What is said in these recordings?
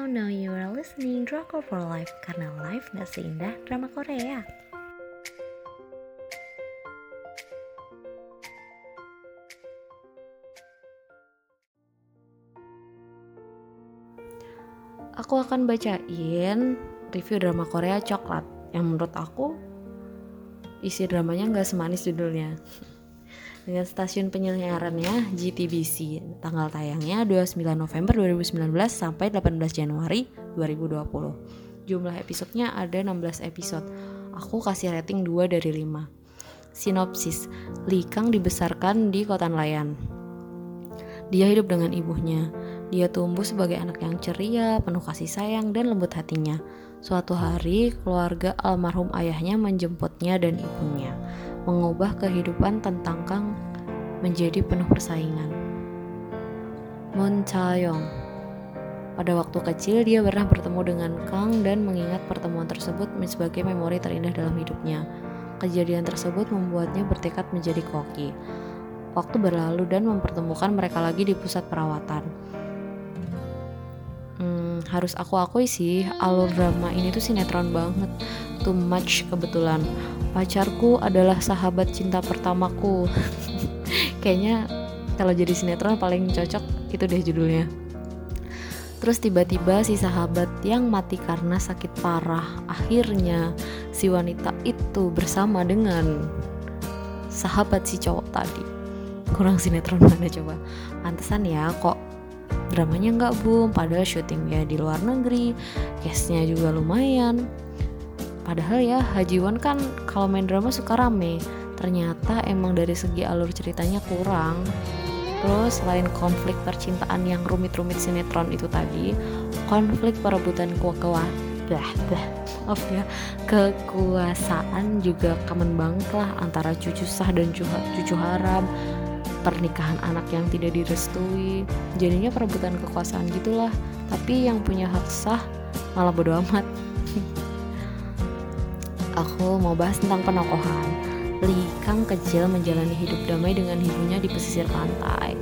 Now, now you are listening Drakor for Life karena life gak seindah drama Korea. Aku akan bacain review drama Korea Coklat yang menurut aku isi dramanya nggak semanis judulnya dengan stasiun penyiarannya GTBC. Tanggal tayangnya 29 November 2019 sampai 18 Januari 2020. Jumlah episodenya ada 16 episode. Aku kasih rating 2 dari 5. Sinopsis, Li Kang dibesarkan di kota nelayan. Dia hidup dengan ibunya. Dia tumbuh sebagai anak yang ceria, penuh kasih sayang, dan lembut hatinya. Suatu hari, keluarga almarhum ayahnya menjemputnya dan ibunya mengubah kehidupan tentang Kang menjadi penuh persaingan. Moon Cha-yong pada waktu kecil dia pernah bertemu dengan Kang dan mengingat pertemuan tersebut sebagai memori terindah dalam hidupnya. Kejadian tersebut membuatnya bertekad menjadi koki. Waktu berlalu dan mempertemukan mereka lagi di pusat perawatan. Hmm, harus aku akui sih, alur drama ini tuh sinetron banget. Too much kebetulan. Pacarku adalah sahabat cinta pertamaku. Kayaknya kalau jadi sinetron paling cocok itu deh judulnya. Terus tiba-tiba si sahabat yang mati karena sakit parah Akhirnya si wanita itu bersama dengan sahabat si cowok tadi. Kurang sinetron mana coba? Pantesan ya kok dramanya nggak boom Padahal syutingnya di luar negeri Case-nya juga lumayan Padahal ya Hajiwan kan kalau main drama suka rame. Ternyata emang dari segi alur ceritanya kurang. Terus selain konflik percintaan yang rumit-rumit sinetron itu tadi, konflik perebutan bah, maaf ya, kekuasaan juga common banget lah antara cucu sah dan cucu haram, pernikahan anak yang tidak direstui, jadinya perebutan kekuasaan gitulah. Tapi yang punya hak sah malah bodo amat aku mau bahas tentang penokohan. Li Kang kecil menjalani hidup damai dengan ibunya di pesisir pantai.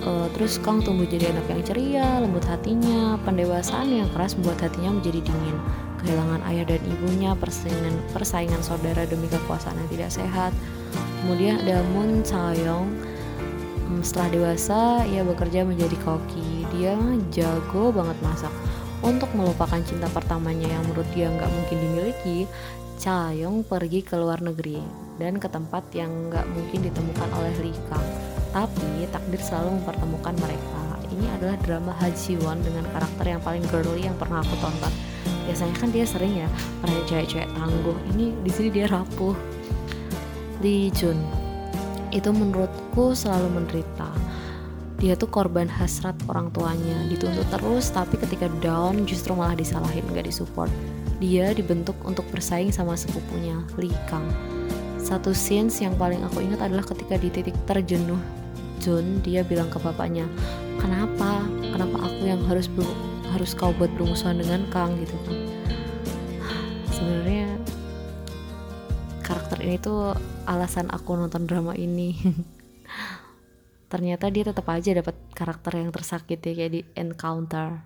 Uh, terus Kang tumbuh jadi anak yang ceria, lembut hatinya, pendewasaan yang keras membuat hatinya menjadi dingin. Kehilangan ayah dan ibunya, persaingan, persaingan saudara demi kekuasaan yang tidak sehat. Kemudian ada Moon Chaeyoung. Hmm, setelah dewasa, ia bekerja menjadi koki. Dia jago banget masak. Untuk melupakan cinta pertamanya yang menurut dia nggak mungkin dimiliki, Chayong pergi ke luar negeri dan ke tempat yang nggak mungkin ditemukan oleh Li Kang. Tapi takdir selalu mempertemukan mereka. Ini adalah drama Ha Ji Won dengan karakter yang paling girly yang pernah aku tonton. Biasanya kan dia sering ya pada cewek-cewek tangguh. Ini di sini dia rapuh. Lee Jun itu menurutku selalu menderita. Dia tuh korban hasrat orang tuanya, dituntut terus tapi ketika down justru malah disalahin, gak disupport dia dibentuk untuk bersaing sama sepupunya, Li Kang. Satu scenes yang paling aku ingat adalah ketika di titik terjenuh Jun, dia bilang ke bapaknya, "Kenapa? Kenapa aku yang harus harus kau buat bermusuhan dengan Kang gitu kan?" Sebenarnya karakter ini tuh alasan aku nonton drama ini. Ternyata dia tetap aja dapat karakter yang tersakiti kayak di Encounter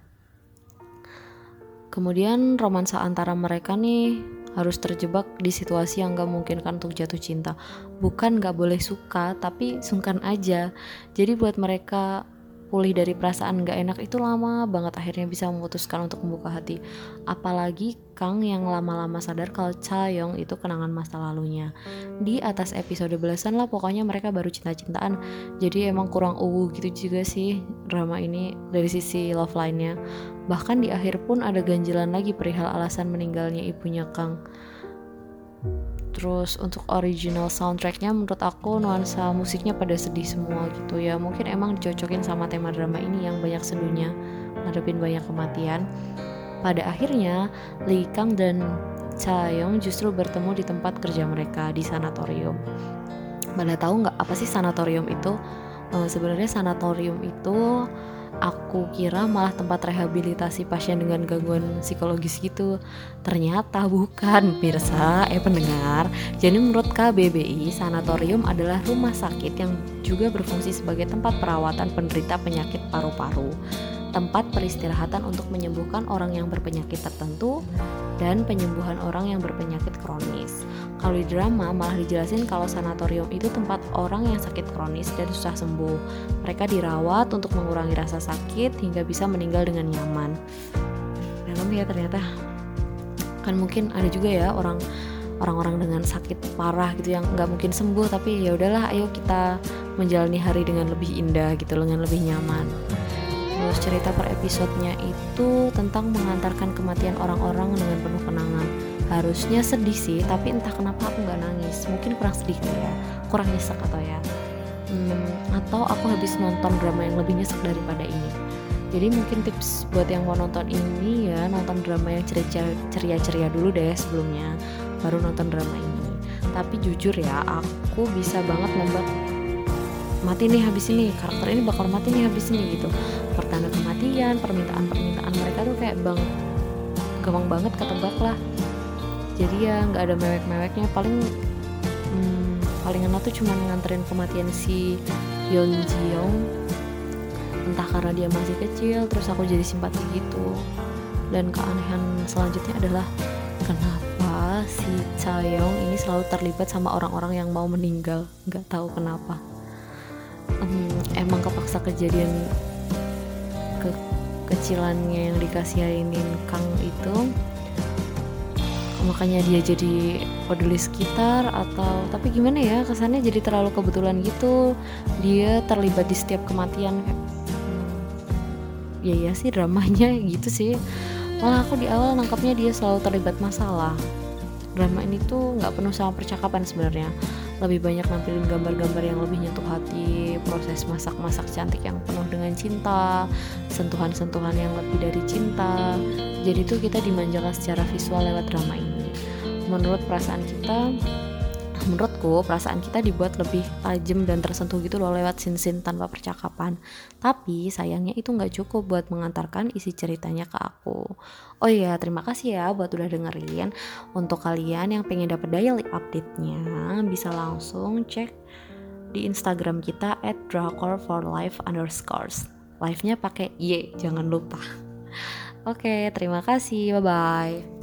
Kemudian romansa antara mereka nih harus terjebak di situasi yang gak mungkin kan untuk jatuh cinta. Bukan gak boleh suka, tapi sungkan aja. Jadi buat mereka pulih dari perasaan gak enak itu lama banget akhirnya bisa memutuskan untuk membuka hati. Apalagi Kang yang lama-lama sadar kalau Chayong itu kenangan masa lalunya. Di atas episode belasan lah pokoknya mereka baru cinta-cintaan. Jadi emang kurang uwu gitu juga sih drama ini dari sisi love line-nya. Bahkan di akhir pun ada ganjilan lagi perihal alasan meninggalnya ibunya Kang. Terus untuk original soundtracknya menurut aku nuansa musiknya pada sedih semua gitu ya Mungkin emang dicocokin sama tema drama ini yang banyak sedunya Ngadepin banyak kematian Pada akhirnya Lee Kang dan Cha Yong justru bertemu di tempat kerja mereka di sanatorium Pada tahu nggak apa sih sanatorium itu? Uh, Sebenarnya sanatorium itu aku kira malah tempat rehabilitasi pasien dengan gangguan psikologis gitu. Ternyata bukan Pirsa. Eh pendengar jadi menurut KBBI sanatorium adalah rumah sakit yang juga berfungsi sebagai tempat perawatan penderita penyakit paru-paru tempat peristirahatan untuk menyembuhkan orang yang berpenyakit tertentu dan penyembuhan orang yang berpenyakit kronis. Kalau di drama malah dijelasin kalau sanatorium itu tempat orang yang sakit kronis dan susah sembuh. Mereka dirawat untuk mengurangi rasa sakit hingga bisa meninggal dengan nyaman. Dalam ya ternyata kan mungkin ada juga ya orang orang-orang dengan sakit parah gitu yang nggak mungkin sembuh tapi ya udahlah ayo kita menjalani hari dengan lebih indah gitu dengan lebih nyaman terus cerita per episodenya itu tentang mengantarkan kematian orang-orang dengan penuh kenangan. Harusnya sedih sih tapi entah kenapa aku nggak nangis. Mungkin kurang sedih ya kurang nyesek atau ya. Hmm, atau aku habis nonton drama yang lebih nyesek daripada ini. Jadi mungkin tips buat yang mau nonton ini ya nonton drama yang ceria-ceria dulu deh sebelumnya baru nonton drama ini. Tapi jujur ya aku bisa banget membuat mati nih habis ini karakter ini bakal mati nih habis ini gitu pertanda kematian permintaan permintaan mereka tuh kayak bang gampang banget ketebak lah. Jadi ya nggak ada mewek-meweknya paling hmm, paling enak tuh cuma nganterin kematian si Yeon Ji Young entah karena dia masih kecil terus aku jadi simpati gitu. Dan keanehan selanjutnya adalah kenapa si Chayong ini selalu terlibat sama orang-orang yang mau meninggal? Nggak tahu kenapa. Um, emang kepaksa kejadian ke kecilannya yang dikasihin Kang itu makanya dia jadi peduli sekitar atau tapi gimana ya kesannya jadi terlalu kebetulan gitu. Dia terlibat di setiap kematian. Kayak hmm, ya ya sih dramanya gitu sih. Malah aku di awal nangkapnya dia selalu terlibat masalah. Drama ini tuh nggak penuh sama percakapan sebenarnya lebih banyak nampilin gambar-gambar yang lebih nyentuh hati proses masak-masak cantik yang penuh dengan cinta sentuhan-sentuhan yang lebih dari cinta. Jadi tuh kita dimanjakan secara visual lewat drama ini. Menurut perasaan kita menurutku perasaan kita dibuat lebih tajam dan tersentuh gitu loh lewat sin-sin tanpa percakapan. Tapi sayangnya itu nggak cukup buat mengantarkan isi ceritanya ke aku. Oh iya terima kasih ya buat udah dengerin. Untuk kalian yang pengen dapet daily update-nya bisa langsung cek di Instagram kita at drakor for life underscores. Live-nya pakai Y jangan lupa. Oke terima kasih. Bye bye